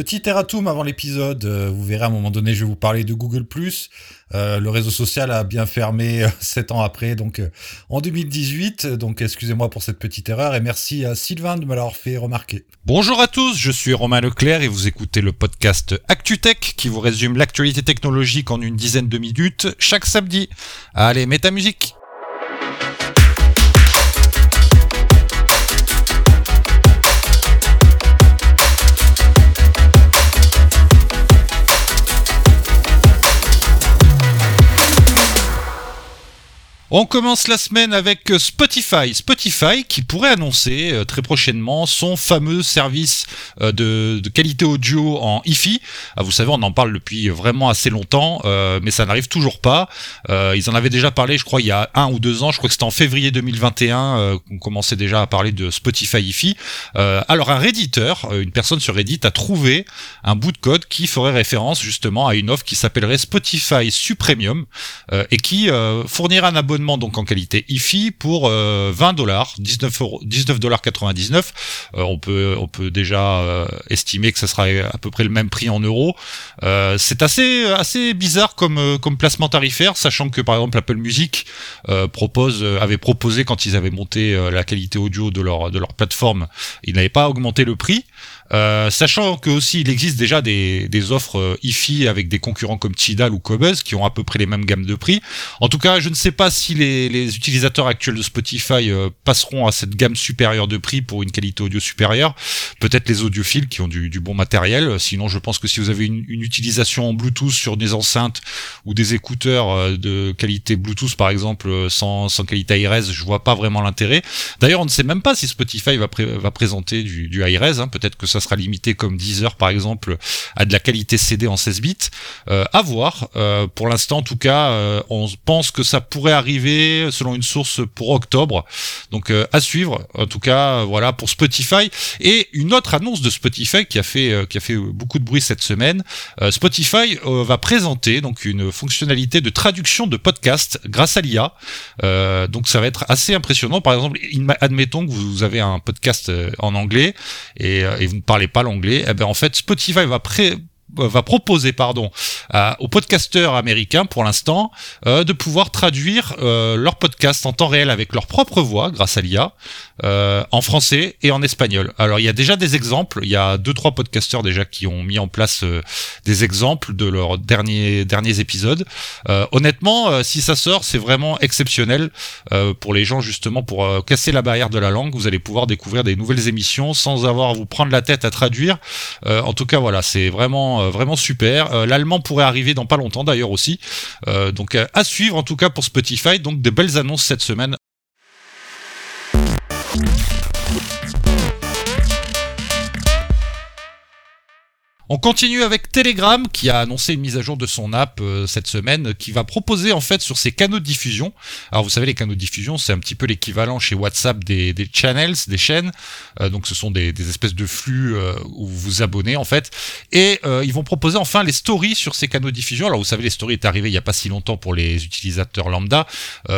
Petit erratum avant l'épisode, euh, vous verrez à un moment donné, je vais vous parler de Google ⁇ euh, le réseau social a bien fermé euh, sept ans après, donc en 2018. Donc excusez-moi pour cette petite erreur et merci à Sylvain de me l'avoir fait remarquer. Bonjour à tous, je suis Romain Leclerc et vous écoutez le podcast ActuTech qui vous résume l'actualité technologique en une dizaine de minutes chaque samedi. Allez, mets ta musique On commence la semaine avec euh, Spotify. Spotify qui pourrait annoncer euh, très prochainement son fameux service euh, de, qualité audio en hi ah, vous savez, on en parle depuis vraiment assez longtemps, mais ça n'arrive toujours pas. ils en avaient déjà parlé, je crois, il y a un ou deux ans. Je crois que c'était en février 2021 qu'on commençait déjà à parler de Spotify hi alors un redditeur, une personne sur Reddit a trouvé un bout de code qui ferait référence justement à une offre qui s'appellerait Spotify Supremium et qui fournira un abonnement donc en qualité IFI pour 20 euh, dollars, 19 19 dollars 99. Euh, on peut on peut déjà euh, estimer que ça sera à peu près le même prix en euros. c'est assez assez bizarre comme comme placement tarifaire, sachant que par exemple Apple Music propose avait proposé quand ils avaient monté la qualité audio de leur de leur plateforme, ils n'avaient pas augmenté le prix. Euh, sachant que aussi il existe déjà des, des offres euh, IFI avec des concurrents comme Tidal ou Cobuzz qui ont à peu près les mêmes gammes de prix. En tout cas, je ne sais pas si les, les utilisateurs actuels de Spotify euh, passeront à cette gamme supérieure de prix pour une qualité audio supérieure. Peut-être les audiophiles qui ont du, du, bon matériel. Sinon, je pense que si vous avez une, une, utilisation en Bluetooth sur des enceintes ou des écouteurs de qualité Bluetooth par exemple sans, sans qualité hi je vois pas vraiment l'intérêt. D'ailleurs, on ne sait même pas si Spotify va, va présenter du, du hi-res. Hein. Peut-être que ça sera limité comme Deezer par exemple à de la qualité CD en 16 bits. Euh, à voir. Euh, pour l'instant, en tout cas, euh, on pense que ça pourrait arriver selon une source pour octobre. Donc à suivre. En tout cas, voilà pour Spotify. Et une autre annonce de Spotify qui a fait qui a fait beaucoup de bruit cette semaine. Spotify va présenter donc une fonctionnalité de traduction de podcast grâce à l'IA. donc ça va être assez impressionnant. Par exemple, admettons que vous avez un podcast en anglais et, et vous parlez pas l'anglais, eh ben en fait Spotify va pré va proposer pardon aux podcasteurs américains pour l'instant euh, de pouvoir traduire euh, leur podcast en temps réel avec leur propre voix grâce à l'IA euh, en français et en espagnol. Alors il y a déjà des exemples, il y a deux trois podcasteurs déjà qui ont mis en place euh, des exemples de leurs derniers derniers épisodes. honnêtement, si ça sort, c'est vraiment exceptionnel pour les gens justement pour casser la barrière de la langue. Vous allez pouvoir découvrir des nouvelles émissions sans avoir à vous prendre la tête à traduire. en tout cas voilà, c'est vraiment euh, vraiment super. Euh, l'allemand pourrait arriver dans pas longtemps d'ailleurs aussi. Euh, donc à suivre en tout cas pour Spotify. Donc de belles annonces cette semaine. On continue avec Telegram qui a annoncé une mise à jour de son app euh, cette semaine qui va proposer en fait sur ses canaux de diffusion. Alors vous savez les canaux de diffusion c'est un petit peu l'équivalent chez WhatsApp des, channels, des chaînes. Euh, donc ce sont des, espèces de flux euh, où vous vous abonnez en fait. Et ils vont proposer enfin les stories sur ces canaux de diffusion. Alors vous savez les stories est arrivé il y a pas si longtemps pour les utilisateurs lambda,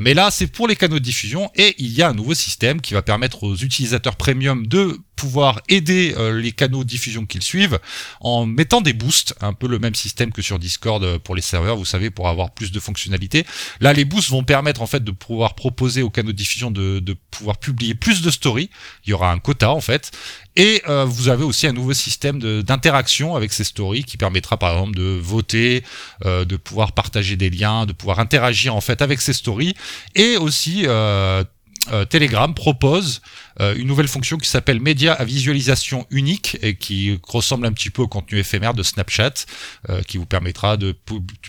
mais là c'est pour les canaux de diffusion et il y a un nouveau système qui va permettre aux utilisateurs premium de pouvoir aider les canaux de diffusion qu'ils suivent en mettant des boosts, un peu le même système que sur Discord euh, pour les serveurs, vous savez, pour avoir plus de fonctionnalités. Là, les boosts vont permettre en fait de pouvoir proposer aux canaux de diffusion de, pouvoir publier plus de stories. Il y aura un quota en fait. Et euh, vous avez aussi un nouveau système d'interaction avec ces stories qui permettra par exemple de voter, euh, de pouvoir partager des liens, de pouvoir interagir en fait avec ces stories. Et aussi euh, Telegram propose euh, une nouvelle fonction qui s'appelle média à visualisation unique et qui ressemble un petit peu au contenu éphémère de Snapchat, euh, qui vous permettra de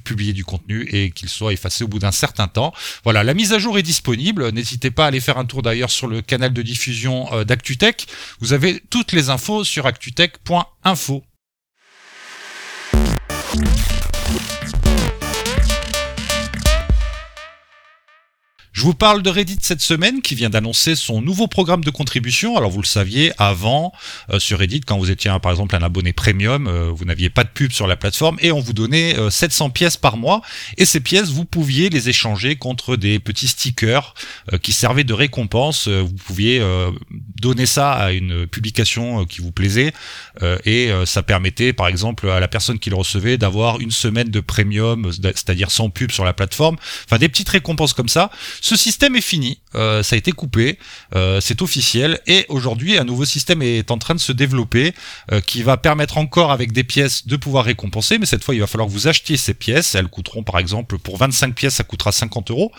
publier du contenu et qu'il soit effacé au bout d'un certain temps. Voilà, la mise à jour est disponible. N'hésitez pas à aller faire un tour d'ailleurs sur le canal de diffusion d'ActuTech. Vous avez toutes les infos sur actutech.info. Je vous parle de Reddit cette semaine qui vient d'annoncer son nouveau programme de contribution. Alors vous le saviez, avant, euh, sur Reddit, quand vous étiez par exemple un abonné premium, euh, vous n'aviez pas de pub sur la plateforme et on vous donnait 700 pièces par mois. Et ces pièces, vous pouviez les échanger contre des petits stickers qui servaient de récompense. vous pouviez donner ça à une publication qui vous plaisait et ça permettait par exemple à la personne qui le recevait d'avoir une semaine de premium, c'est-à-dire sans pub sur la plateforme. Enfin des petites récompenses comme ça. Ce système est fini, euh, ça a été coupé, euh, c'est officiel et aujourd'hui un nouveau système est en train de se développer euh, qui va permettre encore avec des pièces de pouvoir récompenser, mais cette fois il va falloir que vous achetiez ces pièces. Elles coûteront par exemple pour 25 pièces ça coûtera 50 euros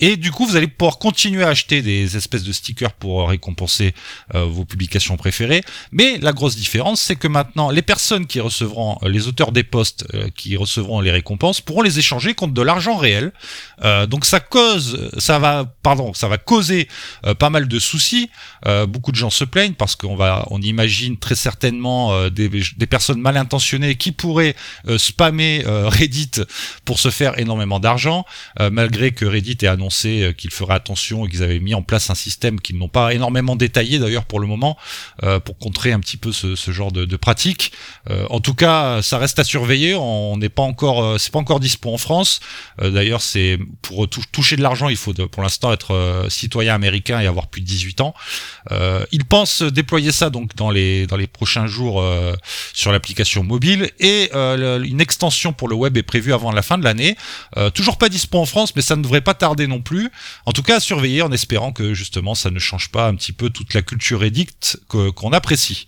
et du coup vous allez pouvoir continuer à acheter des espèces de stickers pour récompenser vos publications préférées. Mais la grosse différence c'est que maintenant les personnes qui recevront les auteurs des posts qui recevront les récompenses pourront les échanger contre de l'argent réel. Euh, donc ça cause, ça va, pardon, ça va causer euh, pas mal de soucis. Euh, beaucoup de gens se plaignent parce qu'on va, on imagine très certainement des, des, personnes mal intentionnées qui pourraient spammer Reddit pour se faire énormément d'argent, malgré que Reddit ait annoncé qu'il ferait attention et qu'ils avaient mis en place un système qu'ils n'ont pas énormément détaillé d'ailleurs pour le moment pour contrer un petit peu ce, genre de, de pratique. en tout cas, ça reste à surveiller. On n'est pas encore, c'est pas encore dispo en France. D'ailleurs, c'est pour toucher de l'argent, il faut pour l'instant euh, citoyen américain et avoir plus de 18 ans. Euh, ils pensent déployer ça donc dans les dans les prochains jours euh, sur l'application mobile et une extension pour le web est prévue avant la fin de l'année. toujours pas dispo en France, mais ça ne devrait pas tarder non plus. En tout cas, à surveiller en espérant que justement ça ne change pas un petit peu toute la culture édicte qu'on apprécie.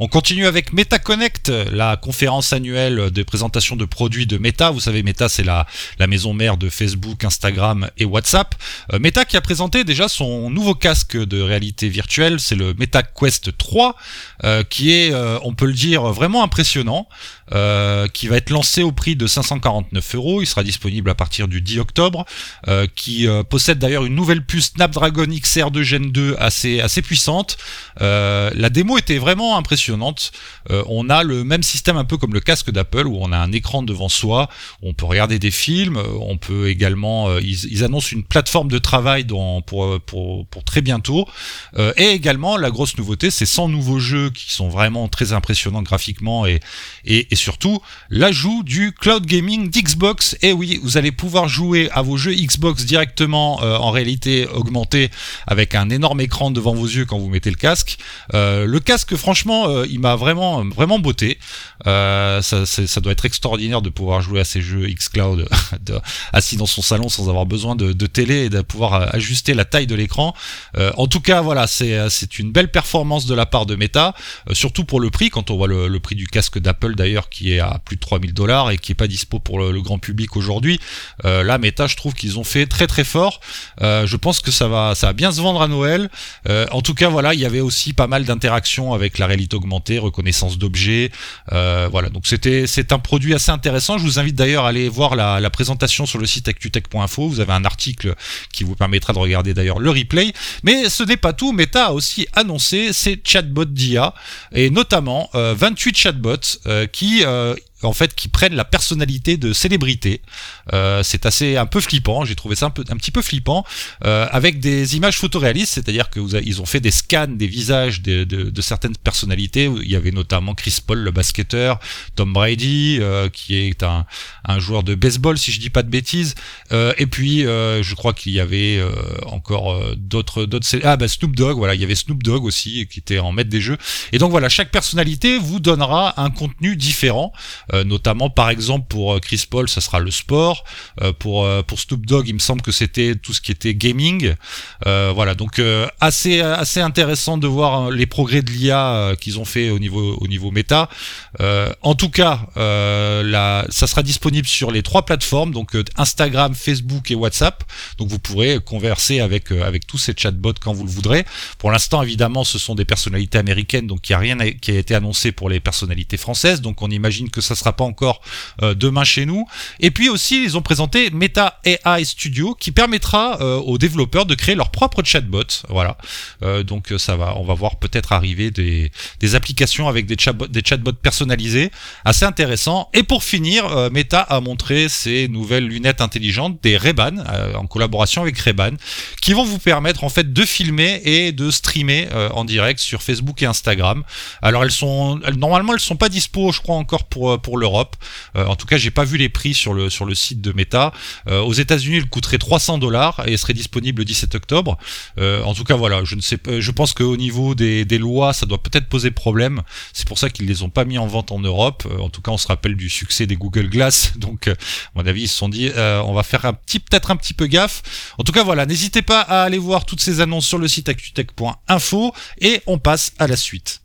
On continue avec MetaConnect, la conférence annuelle de présentation de produits de Meta. Vous savez, Meta, c'est la, maison mère de Facebook, Instagram et WhatsApp. Euh, Meta qui a présenté déjà son nouveau casque de réalité virtuelle, c'est le Meta Quest 3, euh, qui est, euh, on peut le dire, vraiment impressionnant. Euh, qui va être lancé au prix de 549 euros. Il sera disponible à partir du 10 octobre, euh, qui euh, possède d'ailleurs une nouvelle puce Snapdragon XR2 Gen 2 assez, assez puissante. la démo était vraiment impressionnante. on a le même système un peu comme le casque d'Apple où on a un écran devant soi, on peut regarder des films, on peut également, ils, annoncent une plateforme de travail pour, pour, pour très bientôt. et également, la grosse nouveauté, c'est 100 nouveaux jeux qui sont vraiment très impressionnants graphiquement et, et, et surtout l'ajout du cloud gaming d'Xbox. Et oui, vous allez pouvoir jouer à vos jeux Xbox directement euh, en réalité augmentée avec un énorme écran devant vos yeux quand vous mettez le casque. Euh, le casque, franchement, euh, il m'a vraiment vraiment beauté. Ça, ça, doit être extraordinaire de pouvoir jouer à ces jeux xCloud assis dans son salon sans avoir besoin de, de télé et de pouvoir ajuster la taille de l'écran. en tout cas, voilà, c'est une belle performance de la part de Meta, surtout pour le prix. Quand on voit le, prix du casque d'Apple d'ailleurs qui est à plus de 3000 dollars et qui est pas dispo pour le, grand public aujourd'hui. Euh, là, Meta, je trouve qu'ils ont fait très très fort. Euh, je pense que ça va, bien se vendre à Noël. Euh, en tout cas, voilà, il y avait aussi pas mal d'interactions avec la réalité augmentée, reconnaissance d'objets. Euh, voilà, donc c'était un produit assez intéressant. Je vous invite d'ailleurs à aller voir la, présentation sur le site actutech.info. Vous avez un article qui vous permettra de regarder d'ailleurs le replay. Mais ce n'est pas tout. Meta a aussi annoncé ses chatbots d'IA et notamment 28 chatbots qui euh, en fait qui prennent la personnalité de célébrités. Euh, c'est assez un peu flippant, j'ai trouvé ça un, peu, un petit peu flippant, euh, avec des images photoréalistes, c'est-à-dire que vous ils ont fait des scans des visages de, de, de, certaines personnalités. Il y avait notamment Chris Paul, le basketteur, Tom Brady, euh, qui est un, un, joueur de baseball, si je dis pas de bêtises. Euh, et puis, euh, je crois qu'il y avait encore d'autres, d'autres. Ah bah Snoop Dogg, voilà, il y avait Snoop Dogg aussi qui était en maître des jeux. Et donc voilà, chaque personnalité vous donnera un contenu différent. Euh, notamment par exemple pour euh, Chris Paul, ça sera le sport. Euh, pour pour Snoop Dogg, il me semble que c'était tout ce qui était gaming. voilà, donc assez assez intéressant de voir les progrès de l'IA qu'ils ont fait au niveau au niveau méta. en tout cas, ça sera disponible sur les trois plateformes, donc Instagram, Facebook et WhatsApp. Donc vous pourrez converser avec avec tous ces chatbots quand vous le voudrez. Pour l'instant, évidemment, ce sont des personnalités américaines, donc il n'y a rien qui a été annoncé pour les personnalités françaises. Donc on imagine que ça sera pas encore demain chez nous. Et puis aussi, ils ont présenté Meta AI Studio, qui permettra aux développeurs de créer leur propre chatbot. Voilà. donc ça va, on va voir peut-être arriver des, applications avec des chatbots, des chatbots personnalisés, assez intéressant. Et pour finir, euh, Meta a montré ses nouvelles lunettes intelligentes, des euh, en collaboration avec Ray-Ban, qui vont vous permettre en fait de filmer et de streamer euh, en direct sur Facebook et Instagram. Alors elles sont, normalement elles sont pas dispo, je crois encore pour pour l'Europe. en tout cas, j'ai pas vu les prix sur le sur le site de Meta. aux États-Unis, il coûterait 300 dollars et serait disponible le 17 octobre. en tout cas, voilà, je ne sais pas, je pense qu'au niveau des, des lois, ça doit peut-être poser problème. C'est pour ça qu'ils les ont pas mis en vente en Europe. Euh, en tout cas, on se rappelle du succès des Google Glass. Donc, euh, à mon avis, ils se sont dit, euh, on va faire un petit, peut-être un petit peu gaffe. En tout cas, voilà, n'hésitez pas à aller voir toutes ces annonces sur le site actutech.info et on passe à la suite.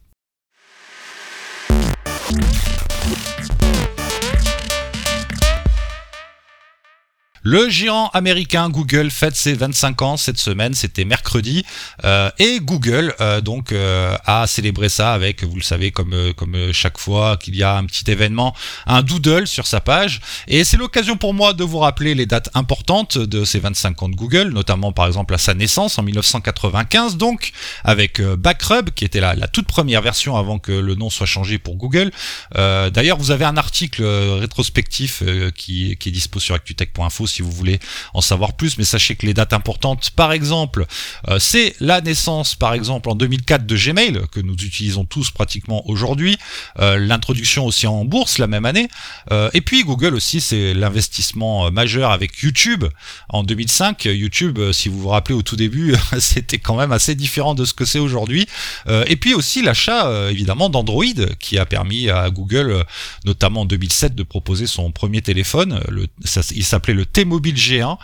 Le géant américain Google fête ses 25 ans cette semaine, c'était mercredi, euh, et Google euh, donc euh, a célébré ça avec, vous le savez, comme comme chaque fois qu'il y a un petit événement, un doodle sur sa page, et c'est l'occasion pour moi de vous rappeler les dates importantes de ces 25 ans de Google, notamment par exemple à sa naissance en 1995, donc avec Backrub qui était la, la toute première version avant que le nom soit changé pour Google. D'ailleurs, vous avez un article rétrospectif qui, qui est dispo sur actutech.info si vous voulez en savoir plus, mais sachez que les dates importantes, par exemple, euh, c'est la naissance, par exemple, en 2004 de Gmail, que nous utilisons tous pratiquement aujourd'hui, euh, l'introduction aussi en bourse la même année, euh, et puis Google aussi, c'est l'investissement majeur avec YouTube en 2005. YouTube, si vous vous rappelez au tout début, c'était quand même assez différent de ce que c'est aujourd'hui. et puis aussi l'achat, évidemment, d'Android, qui a permis à Google, notamment en 2007, de proposer son premier téléphone. Il s'appelait le T-Mobile G1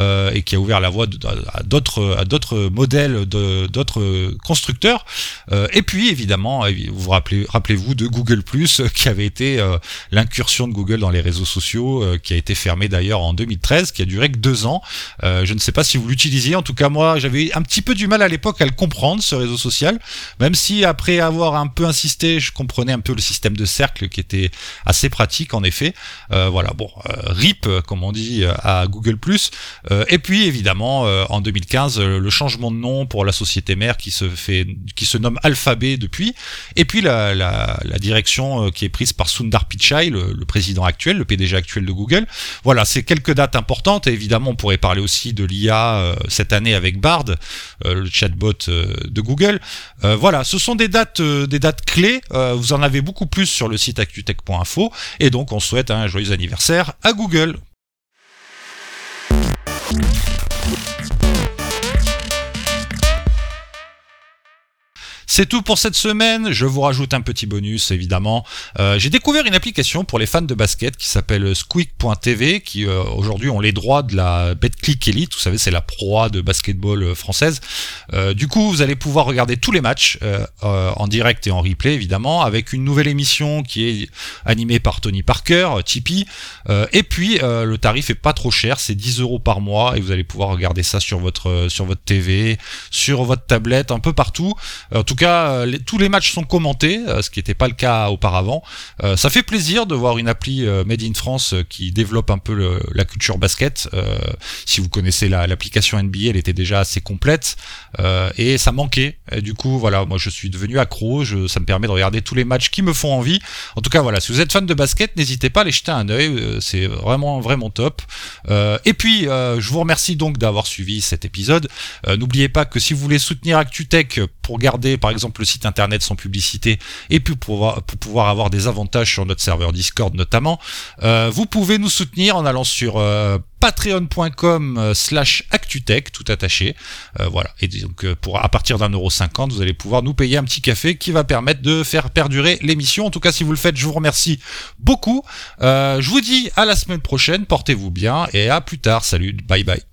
euh, et qui a ouvert la voie à d'autres à d'autres modèles d'autres constructeurs. Euh, et puis évidemment, vous vous rappelez rappelez-vous de Google Plus qui avait été euh, l'incursion de Google dans les réseaux sociaux, qui a été fermé d'ailleurs en 2013, qui a duré que deux ans. je ne sais pas si vous l'utilisiez. En tout cas, moi, j'avais un petit peu du mal à l'époque à le comprendre ce réseau social, même si après avoir un peu insisté, je comprenais un peu le système de cercle qui était assez pratique en effet. voilà, bon, RIP comme on dit à Google+. Euh, et puis évidemment euh, en 2015 euh, le changement de nom pour la société mère qui se fait qui se nomme Alphabet depuis. Et puis la, la, la direction qui est prise par Sundar Pichai, le, le, président actuel, le PDG actuel de Google. Voilà, c'est quelques dates importantes. Et évidemment, on pourrait parler aussi de l'IA cette année avec Bard, le chatbot de Google. voilà, ce sont des dates, des dates clés. vous en avez beaucoup plus sur le site actutech.info. Et donc, on souhaite un joyeux anniversaire à Google. Thank you. C'est tout pour cette semaine. Je vous rajoute un petit bonus, évidemment. Euh, j'ai découvert une application pour les fans de basket qui s'appelle Squeak.tv, qui euh, aujourd'hui ont les droits de la BetClick Elite. Vous savez, c'est la proie de basketball euh, française. du coup, vous allez pouvoir regarder tous les matchs en direct et en replay, évidemment, avec une nouvelle émission qui est animée par Tony Parker, Tipeee. et puis, le tarif est pas trop cher, c'est 10 euros par mois et vous allez pouvoir regarder ça sur votre sur votre TV, sur votre tablette, un peu partout. Euh, tous les matchs sont commentés, euh, ce qui n'était pas le cas auparavant. Euh, ça fait plaisir de voir une appli Made in France qui développe un peu la culture basket. si vous connaissez l'application NBA, elle était déjà assez complète et ça manquait. du coup, voilà, moi je suis devenu accro. ça me permet de regarder tous les matchs qui me font envie. En tout cas, voilà, si vous êtes fan de basket, n'hésitez pas à aller jeter un œil. c'est vraiment vraiment top. et puis, je vous remercie donc d'avoir suivi cet épisode. N'oubliez pas que si vous voulez soutenir ActuTech pour garder par exemple le site internet sans publicité et puis pour pouvoir, avoir des avantages sur notre serveur Discord notamment, euh, vous pouvez nous soutenir en allant sur euh, patreon.com euh, slash actutech tout attaché. Voilà. Et donc pour à partir d'un euro cinquante vous allez pouvoir nous payer un petit café qui va permettre de faire perdurer l'émission. En tout cas si vous le faites je vous remercie beaucoup. Je vous dis à la semaine prochaine. Portez-vous bien et à plus tard. Salut. Bye bye